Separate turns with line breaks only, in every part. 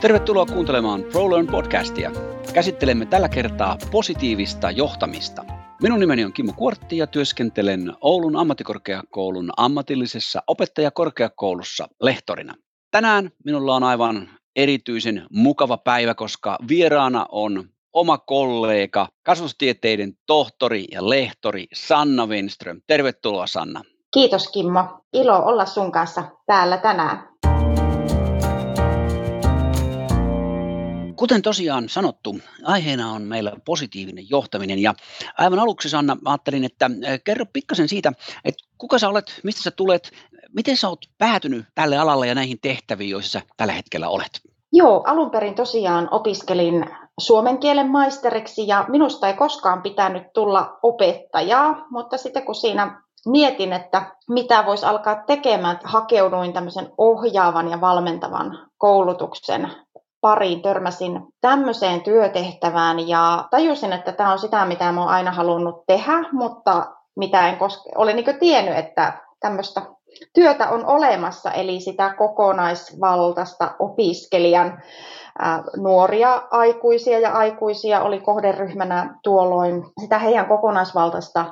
Tervetuloa kuuntelemaan ProLearn podcastia. Käsittelemme tällä kertaa positiivista johtamista. Minun nimeni on Kimmo Kuortti ja työskentelen Oulun ammattikorkeakoulun ammatillisessa opettajakorkeakoulussa lehtorina. Tänään minulla on aivan erityisen mukava päivä, koska vieraana on oma kollega, kasvustieteiden tohtori ja lehtori Sanna Winström. Tervetuloa Sanna.
Kiitos Kimmo. Ilo olla sun kanssa täällä tänään.
Kuten tosiaan sanottu, aiheena on meillä positiivinen johtaminen ja aivan aluksi Sanna ajattelin, että kerro pikkasen siitä, että kuka sä olet, mistä sä tulet, miten sä oot päätynyt tälle alalle ja näihin tehtäviin, joissa sä tällä hetkellä olet?
Joo, alun perin tosiaan opiskelin suomen kielen maisteriksi ja minusta ei koskaan pitänyt tulla opettajaa, mutta sitten kun siinä mietin, että mitä voisi alkaa tekemään, hakeuduin tämmöisen ohjaavan ja valmentavan koulutuksen pariin törmäsin tämmöiseen työtehtävään ja tajusin, että tämä on sitä, mitä oon aina halunnut tehdä, mutta mitä en koske, olen niin tiennyt, että tämmöistä työtä on olemassa, eli sitä kokonaisvaltaista opiskelijan nuoria aikuisia ja aikuisia oli kohderyhmänä tuolloin sitä heidän kokonaisvaltaista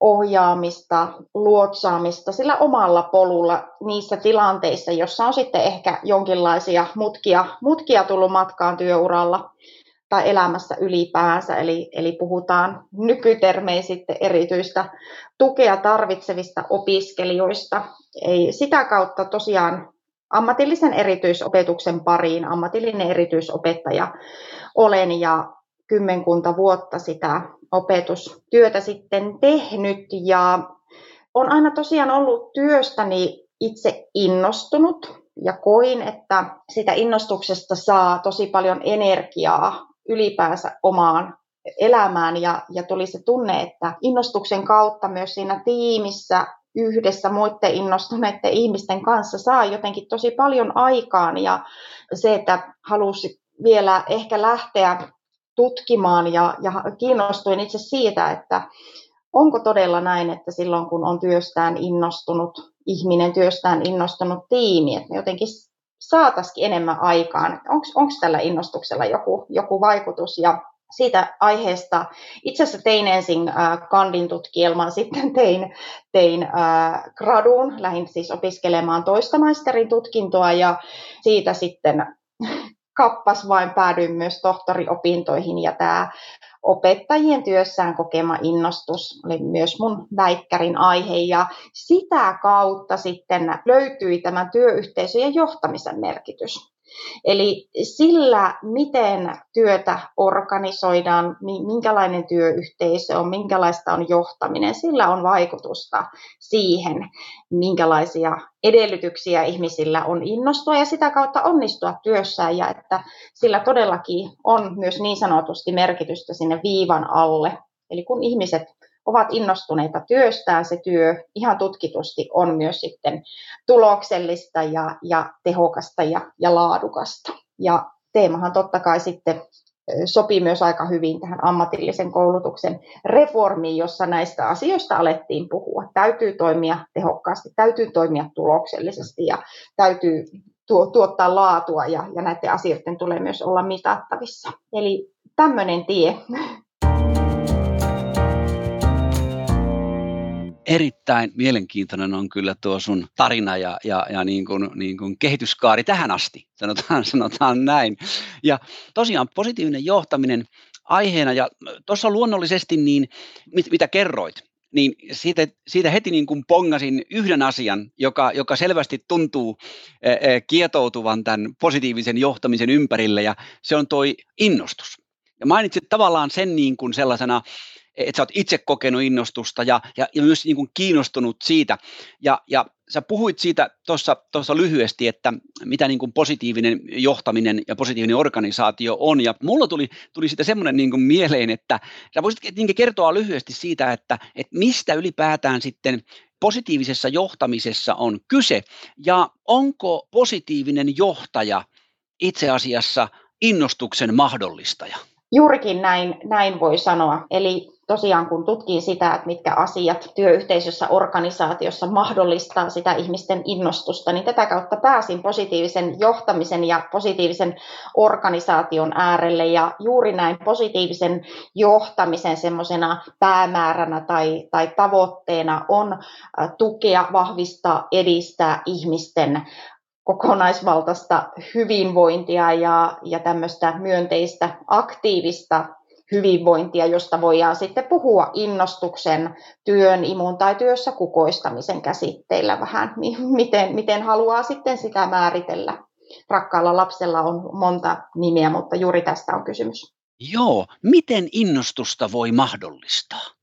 ohjaamista, luotsaamista sillä omalla polulla niissä tilanteissa, jossa on sitten ehkä jonkinlaisia mutkia, mutkia tullut matkaan työuralla tai elämässä ylipäänsä, eli, eli puhutaan nykytermein sitten erityistä tukea tarvitsevista opiskelijoista. Ei, sitä kautta tosiaan ammatillisen erityisopetuksen pariin, ammatillinen erityisopettaja olen ja kymmenkunta vuotta sitä opetustyötä sitten tehnyt. Ja on aina tosiaan ollut työstäni itse innostunut ja koin, että sitä innostuksesta saa tosi paljon energiaa ylipäänsä omaan elämään. Ja, ja tuli se tunne, että innostuksen kautta myös siinä tiimissä yhdessä muiden innostuneiden ihmisten kanssa saa jotenkin tosi paljon aikaan. Ja se, että halusi vielä ehkä lähteä tutkimaan ja, ja kiinnostuin itse siitä, että onko todella näin, että silloin kun on työstään innostunut ihminen, työstään innostunut tiimi, että me jotenkin saataisiin enemmän aikaan. Onko tällä innostuksella joku, joku vaikutus? Ja siitä aiheesta itse asiassa tein ensin äh, kandin tutkielman, sitten tein, tein äh, graduun, lähdin siis opiskelemaan toista maisterin tutkintoa ja siitä sitten kappas vain päädyin myös tohtoriopintoihin ja tämä opettajien työssään kokema innostus oli myös mun väikkärin aihe ja sitä kautta sitten löytyi tämän työyhteisön ja johtamisen merkitys. Eli sillä, miten työtä organisoidaan, minkälainen työyhteisö on, minkälaista on johtaminen, sillä on vaikutusta siihen, minkälaisia edellytyksiä ihmisillä on innostua ja sitä kautta onnistua työssään ja että sillä todellakin on myös niin sanotusti merkitystä sinne viivan alle. Eli kun ihmiset ovat innostuneita työstään, se työ ihan tutkitusti on myös sitten tuloksellista ja, ja tehokasta ja, ja laadukasta. Ja teemahan totta kai sitten sopii myös aika hyvin tähän ammatillisen koulutuksen reformiin, jossa näistä asioista alettiin puhua. Täytyy toimia tehokkaasti, täytyy toimia tuloksellisesti ja täytyy tuottaa laatua ja, ja näiden asioiden tulee myös olla mitattavissa. Eli tämmöinen tie.
Erittäin mielenkiintoinen on kyllä tuo sun tarina ja, ja, ja niin kuin, niin kuin kehityskaari tähän asti, sanotaan, sanotaan näin. Ja tosiaan positiivinen johtaminen aiheena, ja tuossa luonnollisesti niin, mit, mitä kerroit, niin siitä, siitä heti niin kuin pongasin yhden asian, joka, joka selvästi tuntuu kietoutuvan tämän positiivisen johtamisen ympärille, ja se on toi innostus. Ja mainitsit tavallaan sen niin kuin sellaisena että sä oot itse kokenut innostusta ja, ja, ja myös niin kuin kiinnostunut siitä. Ja, ja sä puhuit siitä tuossa lyhyesti, että mitä niin kuin positiivinen johtaminen ja positiivinen organisaatio on. Ja mulla tuli, tuli siitä semmoinen niin mieleen, että sä voisit niin kertoa lyhyesti siitä, että, että mistä ylipäätään sitten positiivisessa johtamisessa on kyse ja onko positiivinen johtaja itse asiassa innostuksen mahdollistaja?
Juurikin näin, näin voi sanoa. Eli tosiaan kun tutkii sitä, että mitkä asiat työyhteisössä, organisaatiossa mahdollistaa sitä ihmisten innostusta, niin tätä kautta pääsin positiivisen johtamisen ja positiivisen organisaation äärelle. Ja juuri näin positiivisen johtamisen semmoisena päämääränä tai, tai tavoitteena on tukea, vahvistaa, edistää ihmisten kokonaisvaltaista hyvinvointia ja, ja tämmöistä myönteistä aktiivista hyvinvointia, josta voidaan sitten puhua innostuksen, työn, imun tai työssä kukoistamisen käsitteillä vähän, miten, miten haluaa sitten sitä määritellä. Rakkaalla lapsella on monta nimeä, mutta juuri tästä on kysymys.
Joo, miten innostusta voi mahdollistaa?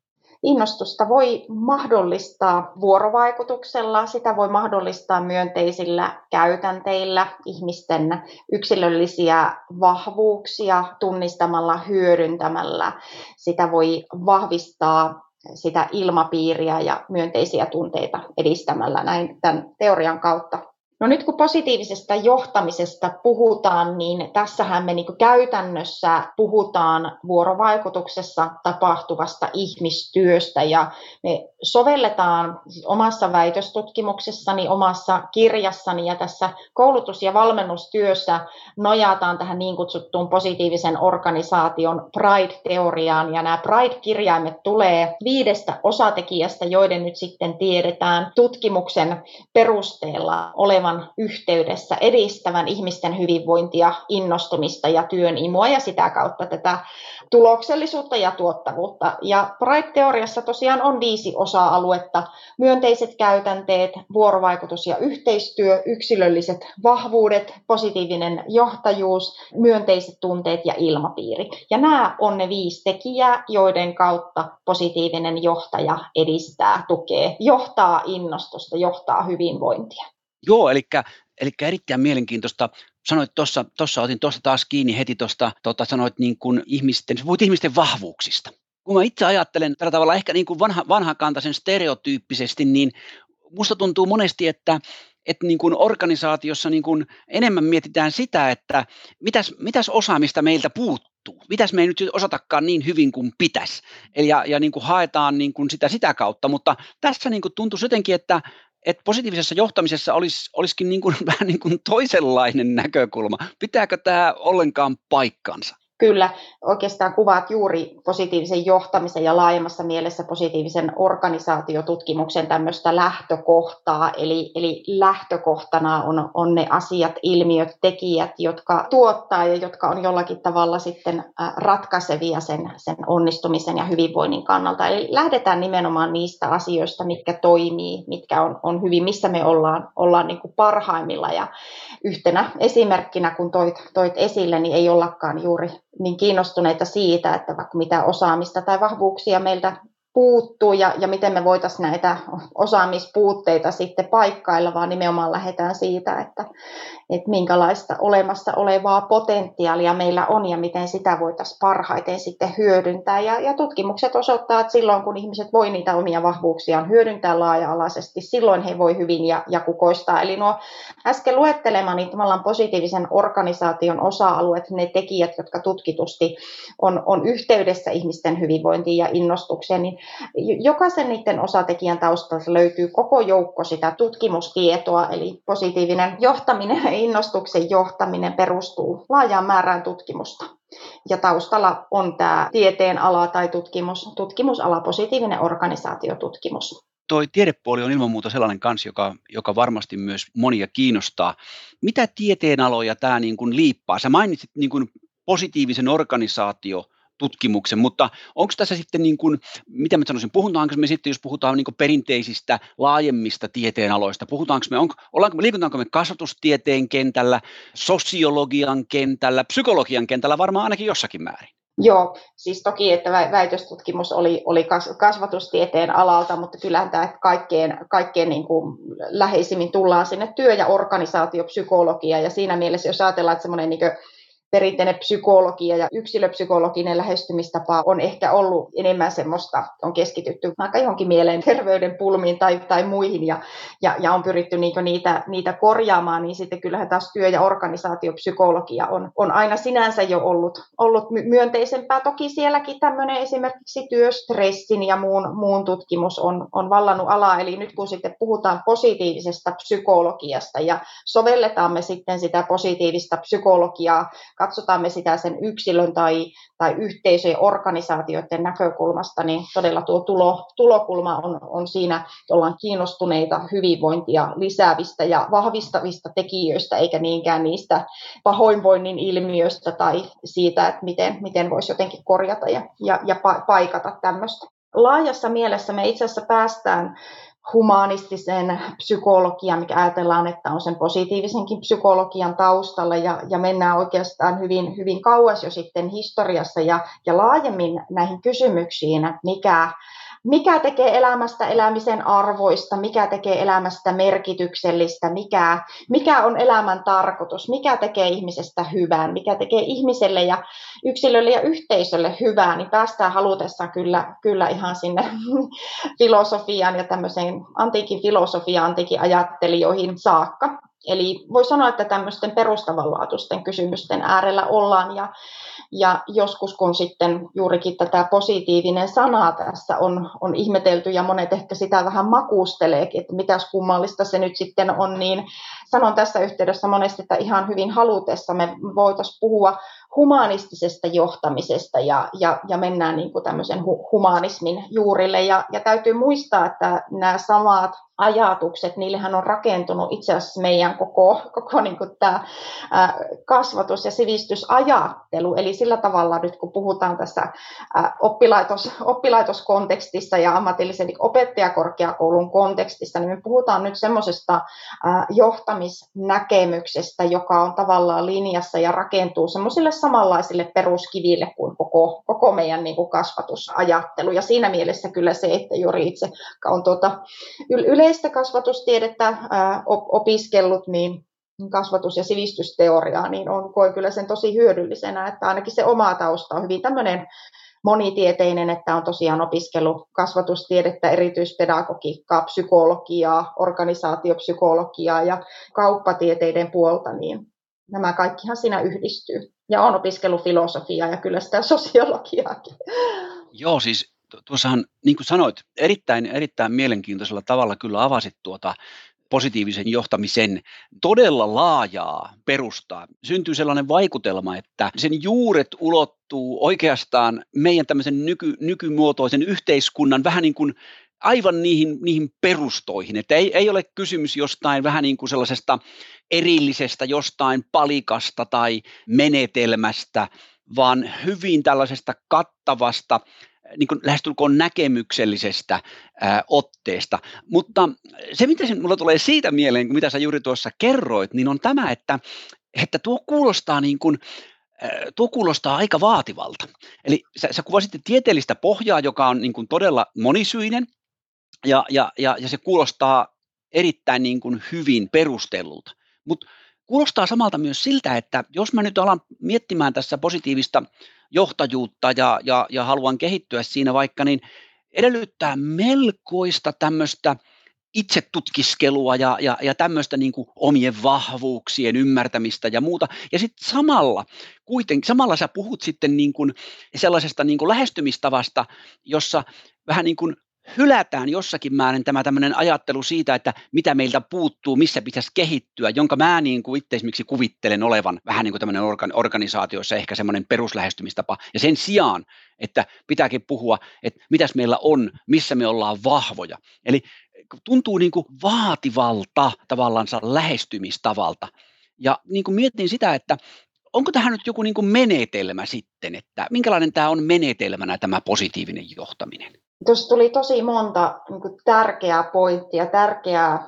Innostusta voi mahdollistaa vuorovaikutuksella, sitä voi mahdollistaa myönteisillä käytänteillä, ihmisten yksilöllisiä vahvuuksia tunnistamalla, hyödyntämällä. Sitä voi vahvistaa sitä ilmapiiriä ja myönteisiä tunteita edistämällä näin tämän teorian kautta. No nyt kun positiivisesta johtamisesta puhutaan, niin tässähän me niin käytännössä puhutaan vuorovaikutuksessa tapahtuvasta ihmistyöstä. Ja me sovelletaan siis omassa väitöstutkimuksessani, omassa kirjassani ja tässä koulutus- ja valmennustyössä nojataan tähän niin kutsuttuun positiivisen organisaation Pride-teoriaan. Ja nämä Pride-kirjaimet tulee viidestä osatekijästä, joiden nyt sitten tiedetään tutkimuksen perusteella olevan olevan yhteydessä edistävän ihmisten hyvinvointia, innostumista ja työn imua ja sitä kautta tätä tuloksellisuutta ja tuottavuutta. Ja Pride-teoriassa tosiaan on viisi osa-aluetta. Myönteiset käytänteet, vuorovaikutus ja yhteistyö, yksilölliset vahvuudet, positiivinen johtajuus, myönteiset tunteet ja ilmapiiri. Ja nämä on ne viisi tekijää, joiden kautta positiivinen johtaja edistää, tukee, johtaa innostusta, johtaa hyvinvointia.
Joo, eli, eli erittäin mielenkiintoista. Sanoit tuossa, tuossa otin tuosta taas kiinni heti tuosta, tota, sanoit niin kuin ihmisten, puhuit ihmisten vahvuuksista. Kun mä itse ajattelen tällä tavalla ehkä niin kuin vanha, vanhakantaisen stereotyyppisesti, niin musta tuntuu monesti, että, että niin kuin organisaatiossa niin kuin enemmän mietitään sitä, että mitäs, mitäs osaamista meiltä puuttuu, mitäs me ei nyt osatakaan niin hyvin kuin pitäisi, ja, ja niin kuin haetaan niin kuin sitä sitä kautta, mutta tässä niin kuin tuntuu jotenkin, että että positiivisessa johtamisessa olisi, olisikin niin kuin, vähän niin kuin toisenlainen näkökulma. Pitääkö tämä ollenkaan paikkansa?
Kyllä, oikeastaan kuvaat juuri positiivisen johtamisen ja laajemmassa mielessä positiivisen organisaatiotutkimuksen tämmöistä lähtökohtaa. Eli, eli lähtökohtana on, on ne asiat, ilmiöt, tekijät, jotka tuottaa ja jotka on jollakin tavalla sitten ratkaisevia sen, sen onnistumisen ja hyvinvoinnin kannalta. Eli lähdetään nimenomaan niistä asioista, mitkä toimii, mitkä on, on hyvin, missä me ollaan, ollaan niin kuin parhaimmilla. Ja yhtenä esimerkkinä, kun toit, toit esille, niin ei ollakaan juuri niin kiinnostuneita siitä, että vaikka mitä osaamista tai vahvuuksia meiltä puuttuu ja, ja miten me voitaisiin näitä osaamispuutteita sitten paikkailla, vaan nimenomaan lähdetään siitä, että, että minkälaista olemassa olevaa potentiaalia meillä on ja miten sitä voitaisiin parhaiten sitten hyödyntää. Ja, ja tutkimukset osoittaa, että silloin kun ihmiset voi niitä omia vahvuuksiaan hyödyntää laaja-alaisesti, silloin he voi hyvin ja, ja kukoistaa. Eli nuo äsken luettelemani tavallaan positiivisen organisaation osa-alueet, ne tekijät, jotka tutkitusti on, on yhteydessä ihmisten hyvinvointiin ja innostukseen, niin jokaisen niiden osatekijän taustalta löytyy koko joukko sitä tutkimustietoa, eli positiivinen johtaminen ja innostuksen johtaminen perustuu laajaan määrään tutkimusta. Ja taustalla on tämä tieteen ala tai tutkimus, tutkimusala, positiivinen organisaatiotutkimus.
Tuo tiedepuoli on ilman muuta sellainen kansi, joka, joka varmasti myös monia kiinnostaa. Mitä tieteenaloja tämä niin kuin liippaa? Sä mainitsit niin kuin positiivisen organisaatio tutkimuksen, mutta onko tässä sitten, niin kuin, mitä mä sanoisin, puhutaanko me sitten, jos puhutaan niin perinteisistä laajemmista tieteenaloista, puhutaanko me, onko, ollaanko, liikutaanko me kasvatustieteen kentällä, sosiologian kentällä, psykologian kentällä varmaan ainakin jossakin määrin?
Joo, siis toki, että väitöstutkimus oli, oli kasvatustieteen alalta, mutta kyllähän tämä kaikkein, kaikkein niin kuin läheisimmin tullaan sinne työ- ja organisaatiopsykologia, ja siinä mielessä, jos ajatellaan, että semmoinen niin perinteinen psykologia ja yksilöpsykologinen lähestymistapa on ehkä ollut enemmän semmoista, on keskitytty aika johonkin mieleen terveyden pulmiin tai, tai muihin ja, ja, ja on pyritty niin niitä, niitä korjaamaan, niin sitten kyllähän taas työ- ja organisaatiopsykologia on, on aina sinänsä jo ollut, ollut myönteisempää. Toki sielläkin tämmöinen esimerkiksi työstressin ja muun, muun tutkimus on, on vallannut alaa, eli nyt kun sitten puhutaan positiivisesta psykologiasta ja sovelletaan me sitten sitä positiivista psykologiaa, katsotaan me sitä sen yksilön tai, tai yhteisöjen organisaatioiden näkökulmasta, niin todella tuo tulo, tulokulma on, on siinä, ollaan kiinnostuneita hyvinvointia lisäävistä ja vahvistavista tekijöistä, eikä niinkään niistä pahoinvoinnin ilmiöistä tai siitä, että miten, miten voisi jotenkin korjata ja, ja, ja paikata tämmöistä. Laajassa mielessä me itse asiassa päästään humanistisen psykologian, mikä ajatellaan, että on sen positiivisenkin psykologian taustalla ja, ja mennään oikeastaan hyvin, hyvin kauas jo sitten historiassa ja, ja laajemmin näihin kysymyksiin, mikä mikä tekee elämästä elämisen arvoista, mikä tekee elämästä merkityksellistä, mikä, mikä on elämän tarkoitus, mikä tekee ihmisestä hyvän, mikä tekee ihmiselle ja yksilölle ja yhteisölle hyvää, niin päästään halutessa kyllä, kyllä ihan sinne filosofiaan ja tämmöiseen antiikin filosofiaan, antiikin ajattelijoihin saakka. Eli voi sanoa, että tämmöisten perustavanlaatuisten kysymysten äärellä ollaan ja, ja joskus kun sitten juurikin tätä positiivinen sanaa tässä on, on ihmetelty ja monet ehkä sitä vähän makuusteleekin, että mitäs kummallista se nyt sitten on, niin sanon tässä yhteydessä monesti, että ihan hyvin halutessa me voitaisiin puhua humanistisesta johtamisesta ja, ja, ja mennään niin kuin tämmöisen hu, humanismin juurille. Ja, ja täytyy muistaa, että nämä samat ajatukset, niillähän on rakentunut itse asiassa meidän koko, koko niin kuin tämä kasvatus- ja sivistysajattelu. Eli sillä tavalla nyt kun puhutaan tässä oppilaitos, oppilaitoskontekstissa ja ammatillisen opettajakorkeakoulun kontekstissa, niin me puhutaan nyt semmoisesta johtamisnäkemyksestä, joka on tavallaan linjassa ja rakentuu semmoisille samanlaisille peruskiville kuin koko, koko meidän niin kuin kasvatusajattelu. Ja siinä mielessä kyllä se, että juuri itse on tuota yleistä kasvatustiedettä opiskellut, niin kasvatus- ja sivistysteoriaa, niin on, koen kyllä sen tosi hyödyllisenä, että ainakin se oma tausta on hyvin tämmöinen monitieteinen, että on tosiaan opiskellut kasvatustiedettä, erityispedagogiikkaa, psykologiaa, organisaatiopsykologiaa ja kauppatieteiden puolta, niin nämä kaikkihan siinä yhdistyy. Ja on opiskellut filosofiaa ja kyllä sitä sosiologiaakin.
Joo, siis tuossahan, niin kuin sanoit, erittäin, erittäin mielenkiintoisella tavalla kyllä avasit tuota positiivisen johtamisen todella laajaa perustaa. Syntyy sellainen vaikutelma, että sen juuret ulottuu oikeastaan meidän tämmöisen nyky, nykymuotoisen yhteiskunnan vähän niin kuin aivan niihin, niihin perustoihin, että ei, ei ole kysymys jostain vähän niin kuin sellaisesta erillisestä jostain palikasta tai menetelmästä, vaan hyvin tällaisesta kattavasta niin kuin lähestulkoon näkemyksellisestä ää, otteesta. Mutta se, mitä minulla tulee siitä mieleen, mitä sä juuri tuossa kerroit, niin on tämä, että, että tuo kuulostaa niin kuin, tuo kuulostaa aika vaativalta. Eli sä, sä kuvasit tieteellistä pohjaa, joka on niin kuin todella monisyinen, ja, ja, ja, ja se kuulostaa erittäin niin kuin hyvin perustellulta. Mutta kuulostaa samalta myös siltä, että jos mä nyt alan miettimään tässä positiivista johtajuutta ja, ja, ja haluan kehittyä siinä vaikka, niin edellyttää melkoista tämmöistä itsetutkiskelua ja, ja, ja tämmöistä niin kuin omien vahvuuksien ymmärtämistä ja muuta. Ja sitten samalla, kuitenkin, samalla sä puhut sitten niin kuin sellaisesta niin kuin lähestymistavasta, jossa vähän niin kuin hylätään jossakin määrin tämä tämmöinen ajattelu siitä, että mitä meiltä puuttuu, missä pitäisi kehittyä, jonka mä niin kuin itse esimerkiksi kuvittelen olevan vähän niin kuin tämmöinen organisaatioissa ehkä semmoinen peruslähestymistapa. Ja sen sijaan, että pitääkin puhua, että mitäs meillä on, missä me ollaan vahvoja. Eli tuntuu niin kuin vaativalta tavallaan lähestymistavalta. Ja niin kuin mietin sitä, että onko tähän nyt joku niin kuin menetelmä sitten, että minkälainen tämä on menetelmänä tämä positiivinen johtaminen?
Tuossa tuli tosi monta niin tärkeää pointtia, tärkeää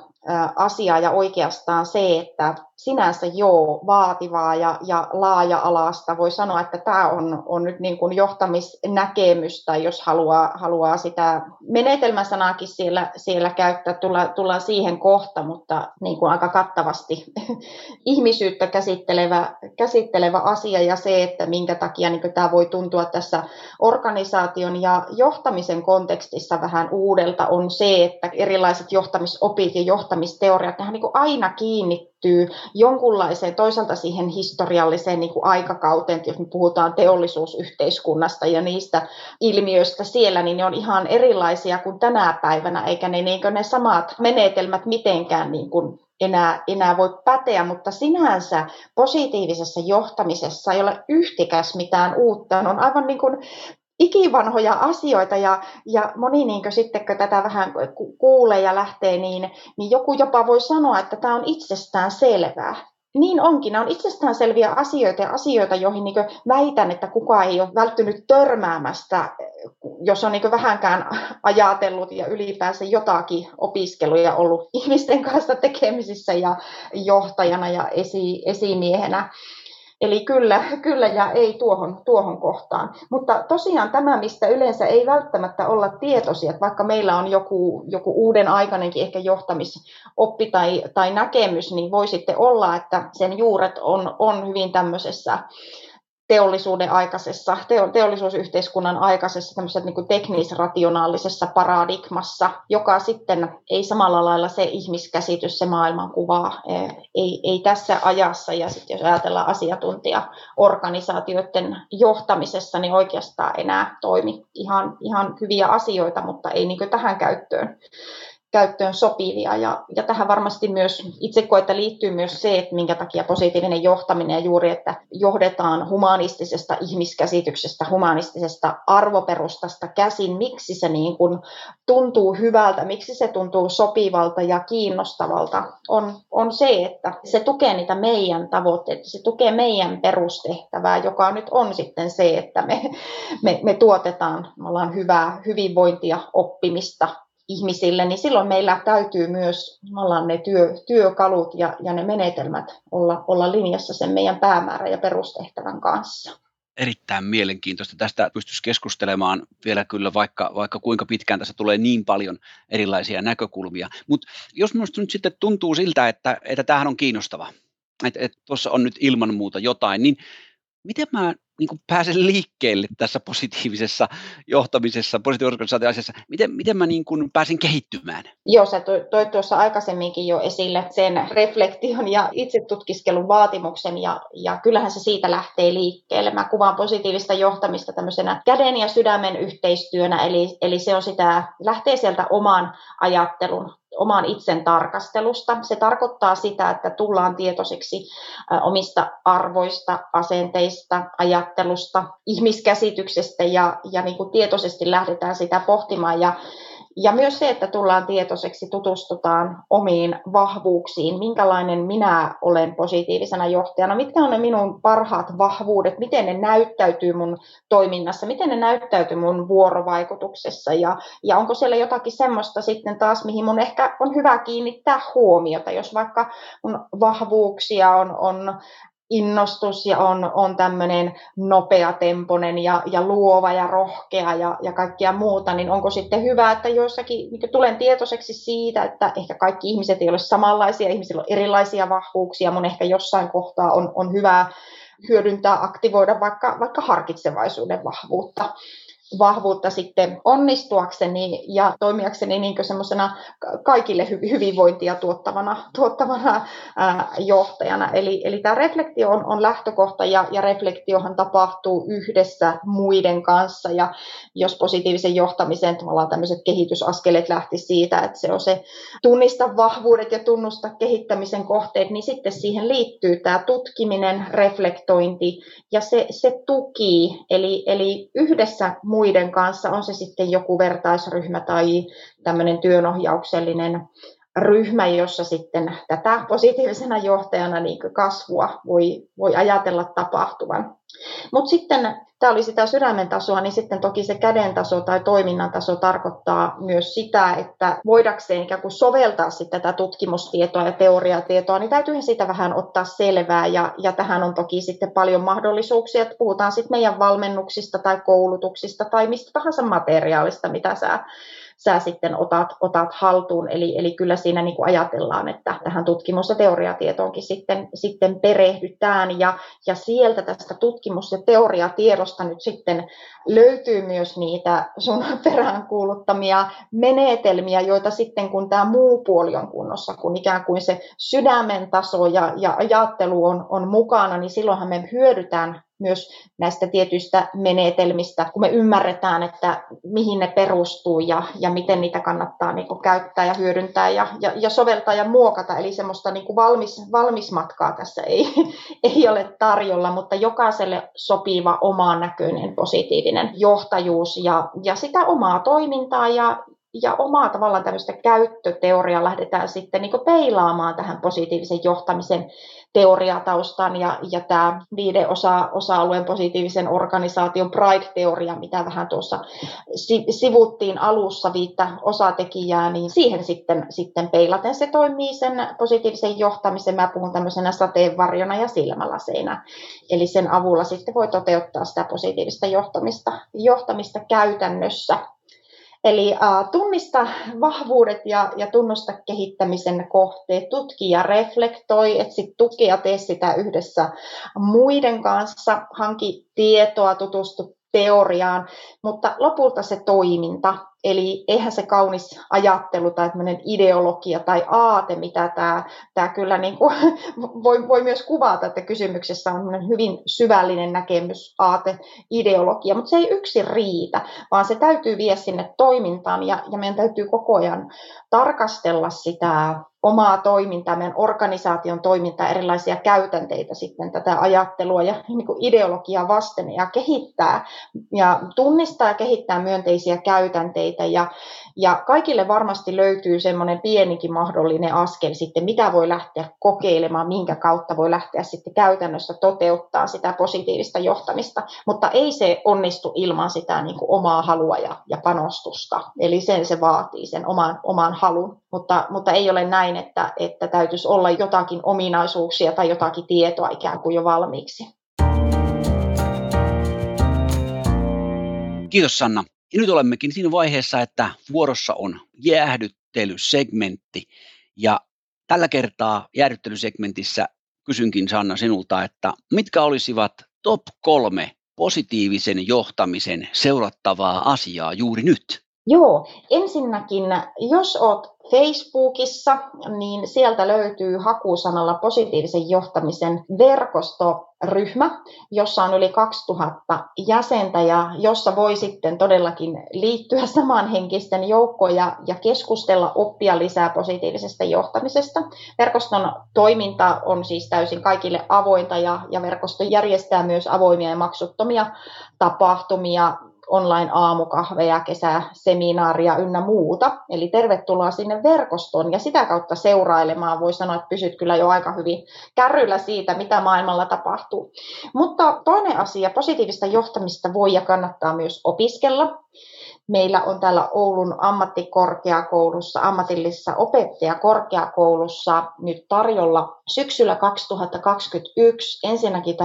asiaa ja oikeastaan se, että sinänsä joo vaativaa ja, ja laaja-alasta. Voi sanoa, että tämä on, on nyt niin kuin johtamisnäkemys, tai jos haluaa, haluaa sitä menetelmäsanaakin siellä, siellä käyttää, tulla, tullaan siihen kohta, mutta niin kuin aika kattavasti ihmisyyttä käsittelevä, käsittelevä asia ja se, että minkä takia niin tämä voi tuntua tässä organisaation ja johtamisen kontekstissa vähän uudelta, on se, että erilaiset johtamisopit ja johtamisteoriat, nehän niin kuin aina kiinnittyy jonkunlaiseen toisaalta siihen historialliseen niin kuin aikakauteen, jos me puhutaan teollisuusyhteiskunnasta ja niistä ilmiöistä siellä, niin ne on ihan erilaisia kuin tänä päivänä, eikä ne, niin ne samat menetelmät mitenkään niin kuin enää, enää voi päteä, mutta sinänsä positiivisessa johtamisessa ei ole yhtikäs mitään uutta. On aivan niin kuin ikivanhoja asioita ja, ja moni niin sitten, kun tätä vähän kuulee ja lähtee, niin, niin joku jopa voi sanoa, että tämä on itsestään selvää. Niin onkin, nämä on itsestäänselviä asioita ja asioita, joihin niin väitän, että kukaan ei ole välttynyt törmäämästä, jos on niin vähänkään ajatellut ja ylipäänsä jotakin opiskeluja ollut ihmisten kanssa tekemisissä ja johtajana ja esi, esimiehenä. Eli kyllä, kyllä ja ei tuohon, tuohon kohtaan. Mutta tosiaan tämä, mistä yleensä ei välttämättä olla tietoisia, että vaikka meillä on joku, joku uuden aikainenkin ehkä johtamisoppi tai, tai näkemys, niin voi sitten olla, että sen juuret on, on hyvin tämmöisessä teollisuuden aikaisessa, teo, teollisuusyhteiskunnan aikaisessa tämmöisessä niin kuin teknisrationaalisessa paradigmassa, joka sitten ei samalla lailla se ihmiskäsitys, se maailmankuva, ei, ei tässä ajassa, ja sitten jos ajatellaan asiantuntijaorganisaatioiden johtamisessa, niin oikeastaan enää toimi ihan, ihan hyviä asioita, mutta ei niin tähän käyttöön käyttöön sopivia. Ja, ja tähän varmasti myös itse koen, että liittyy myös se, että minkä takia positiivinen johtaminen ja juuri, että johdetaan humanistisesta ihmiskäsityksestä, humanistisesta arvoperustasta käsin, miksi se niin kuin tuntuu hyvältä, miksi se tuntuu sopivalta ja kiinnostavalta, on, on se, että se tukee niitä meidän tavoitteita, se tukee meidän perustehtävää, joka nyt on sitten se, että me, me, me tuotetaan, me ollaan hyvää hyvinvointia, oppimista, ihmisille, niin silloin meillä täytyy myös ne työ, työkalut ja, ja ne menetelmät olla, olla linjassa sen meidän päämäärän ja perustehtävän kanssa.
Erittäin mielenkiintoista. Tästä pystyisi keskustelemaan vielä kyllä vaikka, vaikka kuinka pitkään tässä tulee niin paljon erilaisia näkökulmia. Mutta jos minusta nyt sitten tuntuu siltä, että, että tämähän on kiinnostava, että, että tuossa on nyt ilman muuta jotain, niin miten mä niin kuin pääsen liikkeelle tässä positiivisessa johtamisessa, positiivisessa asiassa? Miten, miten mä niin kuin pääsen kehittymään?
Joo, sä toit tuossa aikaisemminkin jo esille sen reflektion ja itsetutkiskelun vaatimuksen, ja, ja kyllähän se siitä lähtee liikkeelle. Mä kuvaan positiivista johtamista tämmöisenä käden ja sydämen yhteistyönä, eli, eli se on sitä, lähtee sieltä oman ajattelun oman itsen tarkastelusta. Se tarkoittaa sitä, että tullaan tietoiseksi omista arvoista, asenteista, ajattelusta, ihmiskäsityksestä ja, ja niin kuin tietoisesti lähdetään sitä pohtimaan. Ja ja myös se, että tullaan tietoiseksi, tutustutaan omiin vahvuuksiin, minkälainen minä olen positiivisena johtajana, mitkä on ne minun parhaat vahvuudet, miten ne näyttäytyy mun toiminnassa, miten ne näyttäytyy mun vuorovaikutuksessa? Ja, ja onko siellä jotakin semmoista sitten taas, mihin mun ehkä on hyvä kiinnittää huomiota, jos vaikka mun vahvuuksia on, on innostus ja on, on tämmöinen nopeatempoinen ja, ja luova ja rohkea ja, ja kaikkia muuta, niin onko sitten hyvä, että joissakin niin tulen tietoiseksi siitä, että ehkä kaikki ihmiset ei ole samanlaisia, ihmisillä on erilaisia vahvuuksia, mun ehkä jossain kohtaa on, on hyvä hyödyntää, aktivoida vaikka, vaikka harkitsevaisuuden vahvuutta vahvuutta sitten onnistuakseni ja toimijakseni niin semmoisena kaikille hyvinvointia tuottavana, tuottavana ää, johtajana. Eli, eli tämä reflektio on, on lähtökohta ja, ja reflektiohan tapahtuu yhdessä muiden kanssa ja jos positiivisen johtamisen tavallaan tämmöiset kehitysaskeleet lähti siitä, että se on se tunnista vahvuudet ja tunnusta kehittämisen kohteet, niin sitten siihen liittyy tämä tutkiminen, reflektointi ja se, se tuki, eli, eli yhdessä muiden kanssa, on se sitten joku vertaisryhmä tai tämmöinen työnohjauksellinen ryhmä, jossa sitten tätä positiivisena johtajana niin kasvua voi, voi ajatella tapahtuvan. Mutta sitten tämä oli sitä sydämen tasoa, niin sitten toki se käden taso tai toiminnan taso tarkoittaa myös sitä, että voidakseen ikään kuin soveltaa sitten tätä tutkimustietoa ja teoriatietoa, niin täytyy siitä vähän ottaa selvää. Ja, ja tähän on toki sitten paljon mahdollisuuksia, että puhutaan sitten meidän valmennuksista tai koulutuksista tai mistä tahansa materiaalista, mitä sä sä sitten otat, otat haltuun. Eli, eli kyllä siinä niin kuin ajatellaan, että tähän tutkimus- ja teoriatietoonkin sitten, sitten perehdytään. Ja, ja sieltä tästä tutkimus- ja teoriatiedosta nyt sitten löytyy myös niitä sun peräänkuuluttamia menetelmiä, joita sitten kun tämä muu puoli on kunnossa, kun ikään kuin se sydämen taso ja, ja ajattelu on, on mukana, niin silloinhan me hyödytään myös näistä tietyistä menetelmistä, kun me ymmärretään, että mihin ne perustuu ja, ja miten niitä kannattaa niin kuin käyttää ja hyödyntää ja, ja, ja soveltaa ja muokata. Eli semmoista niin kuin valmis, valmis matkaa tässä ei, ei ole tarjolla, mutta jokaiselle sopiva omaan näköinen positiivinen johtajuus ja, ja sitä omaa toimintaa ja, ja omaa tavallaan tämmöistä käyttöteoriaa lähdetään sitten niin peilaamaan tähän positiivisen johtamisen teoriataustan ja, ja tämä viiden osa, osa-alueen positiivisen organisaation Pride-teoria, mitä vähän tuossa sivuttiin alussa viittä osatekijää, niin siihen sitten, sitten peilaten se toimii sen positiivisen johtamisen. Mä puhun tämmöisenä sateenvarjona ja silmälaseina. Eli sen avulla sitten voi toteuttaa sitä positiivista johtamista, johtamista käytännössä. Eli uh, tunnista vahvuudet ja, ja tunnusta kehittämisen kohteet, tutki ja reflektoi, etsi tukea, tee sitä yhdessä muiden kanssa, hanki tietoa, tutustu teoriaan, mutta lopulta se toiminta, eli eihän se kaunis ajattelu tai ideologia tai aate, mitä tämä, tämä kyllä niin kuin voi, voi myös kuvata, että kysymyksessä on hyvin syvällinen näkemys, aate, ideologia, mutta se ei yksin riitä, vaan se täytyy viedä sinne toimintaan ja, ja meidän täytyy koko ajan tarkastella sitä omaa toimintaa, meidän organisaation toimintaa, erilaisia käytänteitä sitten tätä ajattelua ja niin kuin ideologiaa vasten ja kehittää ja tunnistaa ja kehittää myönteisiä käytänteitä ja, ja kaikille varmasti löytyy semmoinen pienikin mahdollinen askel sitten, mitä voi lähteä kokeilemaan, minkä kautta voi lähteä sitten käytännössä toteuttaa sitä positiivista johtamista, mutta ei se onnistu ilman sitä niin kuin omaa halua ja, ja panostusta, eli sen se vaatii, sen oman, oman halun, mutta, mutta ei ole näin, että, että täytyisi olla jotakin ominaisuuksia tai jotakin tietoa ikään kuin jo valmiiksi.
Kiitos Sanna. Ja nyt olemmekin siinä vaiheessa, että vuorossa on jäähdyttelysegmentti. Ja tällä kertaa jäähdyttelysegmentissä kysynkin Sanna sinulta, että mitkä olisivat top kolme positiivisen johtamisen seurattavaa asiaa juuri nyt?
Joo, ensinnäkin, jos olet Facebookissa, niin sieltä löytyy hakusanalla positiivisen johtamisen verkostoryhmä, jossa on yli 2000 jäsentä ja jossa voi sitten todellakin liittyä samanhenkisten joukkoon ja, ja keskustella, oppia lisää positiivisesta johtamisesta. Verkoston toiminta on siis täysin kaikille avointa ja, ja verkosto järjestää myös avoimia ja maksuttomia tapahtumia online-aamukahveja, kesäseminaaria ynnä muuta. Eli tervetuloa sinne verkostoon ja sitä kautta seurailemaan. Voi sanoa, että pysyt kyllä jo aika hyvin kärryllä siitä, mitä maailmalla tapahtuu. Mutta toinen asia, positiivista johtamista voi ja kannattaa myös opiskella. Meillä on täällä Oulun ammattikorkeakoulussa, ammatillisessa opettajakorkeakoulussa nyt tarjolla syksyllä 2021 ensinnäkin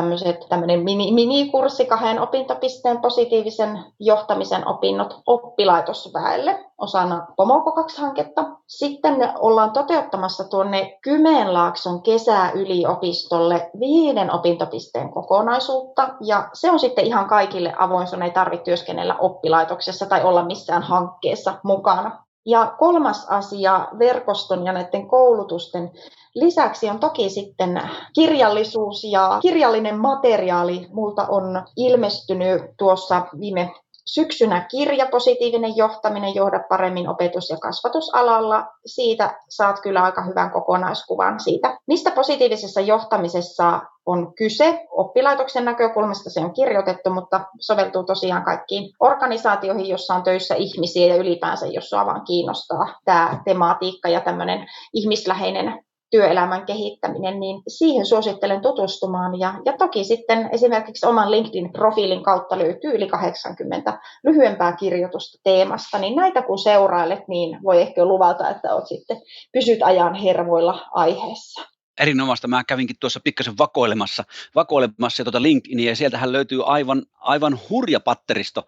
tämmöinen mini, minikurssi kahden opintopisteen positiivisen johtamisen opinnot oppilaitosväelle osana Pomoko 2-hanketta. Sitten ollaan toteuttamassa tuonne Kymenlaakson kesäyliopistolle viiden opintopisteen kokonaisuutta ja se on sitten ihan kaikille avoin, sun ei tarvitse työskennellä oppilaitoksessa tai olla missään hankkeessa mukana. Ja kolmas asia verkoston ja näiden koulutusten lisäksi on toki sitten kirjallisuus ja kirjallinen materiaali. Multa on ilmestynyt tuossa viime syksynä kirja Positiivinen johtaminen, johda paremmin opetus- ja kasvatusalalla. Siitä saat kyllä aika hyvän kokonaiskuvan siitä, mistä positiivisessa johtamisessa on kyse. Oppilaitoksen näkökulmasta se on kirjoitettu, mutta soveltuu tosiaan kaikkiin organisaatioihin, jossa on töissä ihmisiä ja ylipäänsä, jos sinua vaan kiinnostaa tämä tematiikka ja tämmöinen ihmisläheinen työelämän kehittäminen, niin siihen suosittelen tutustumaan. Ja, ja toki sitten esimerkiksi oman LinkedIn-profiilin kautta löytyy yli 80 lyhyempää kirjoitusta teemasta, niin näitä kun seurailet, niin voi ehkä luvata, että olet sitten pysyt ajan hermoilla aiheessa
erinomaista. Mä kävinkin tuossa pikkasen vakoilemassa, vakoilemassa tuota LinkedInia ja sieltähän löytyy aivan, aivan hurja patteristo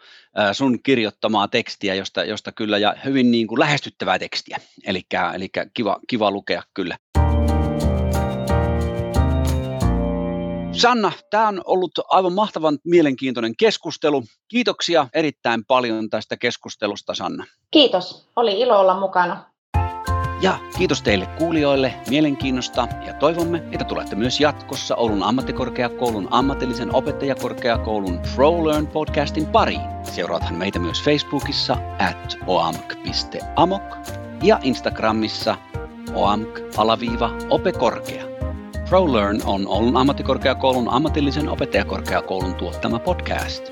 sun kirjoittamaa tekstiä, josta, josta kyllä ja hyvin niin kuin lähestyttävää tekstiä. Eli kiva, kiva lukea kyllä. Sanna, tämä on ollut aivan mahtavan mielenkiintoinen keskustelu. Kiitoksia erittäin paljon tästä keskustelusta, Sanna.
Kiitos, oli ilo olla mukana.
Ja kiitos teille kuulijoille mielenkiinnosta ja toivomme, että tulette myös jatkossa Oulun ammattikorkeakoulun ammatillisen opettajakorkeakoulun ProLearn podcastin pariin. Seuraathan meitä myös Facebookissa at oamk.amok ja Instagramissa oamk-opekorkea. ProLearn on Oulun ammattikorkeakoulun ammatillisen opettajakorkeakoulun tuottama podcast.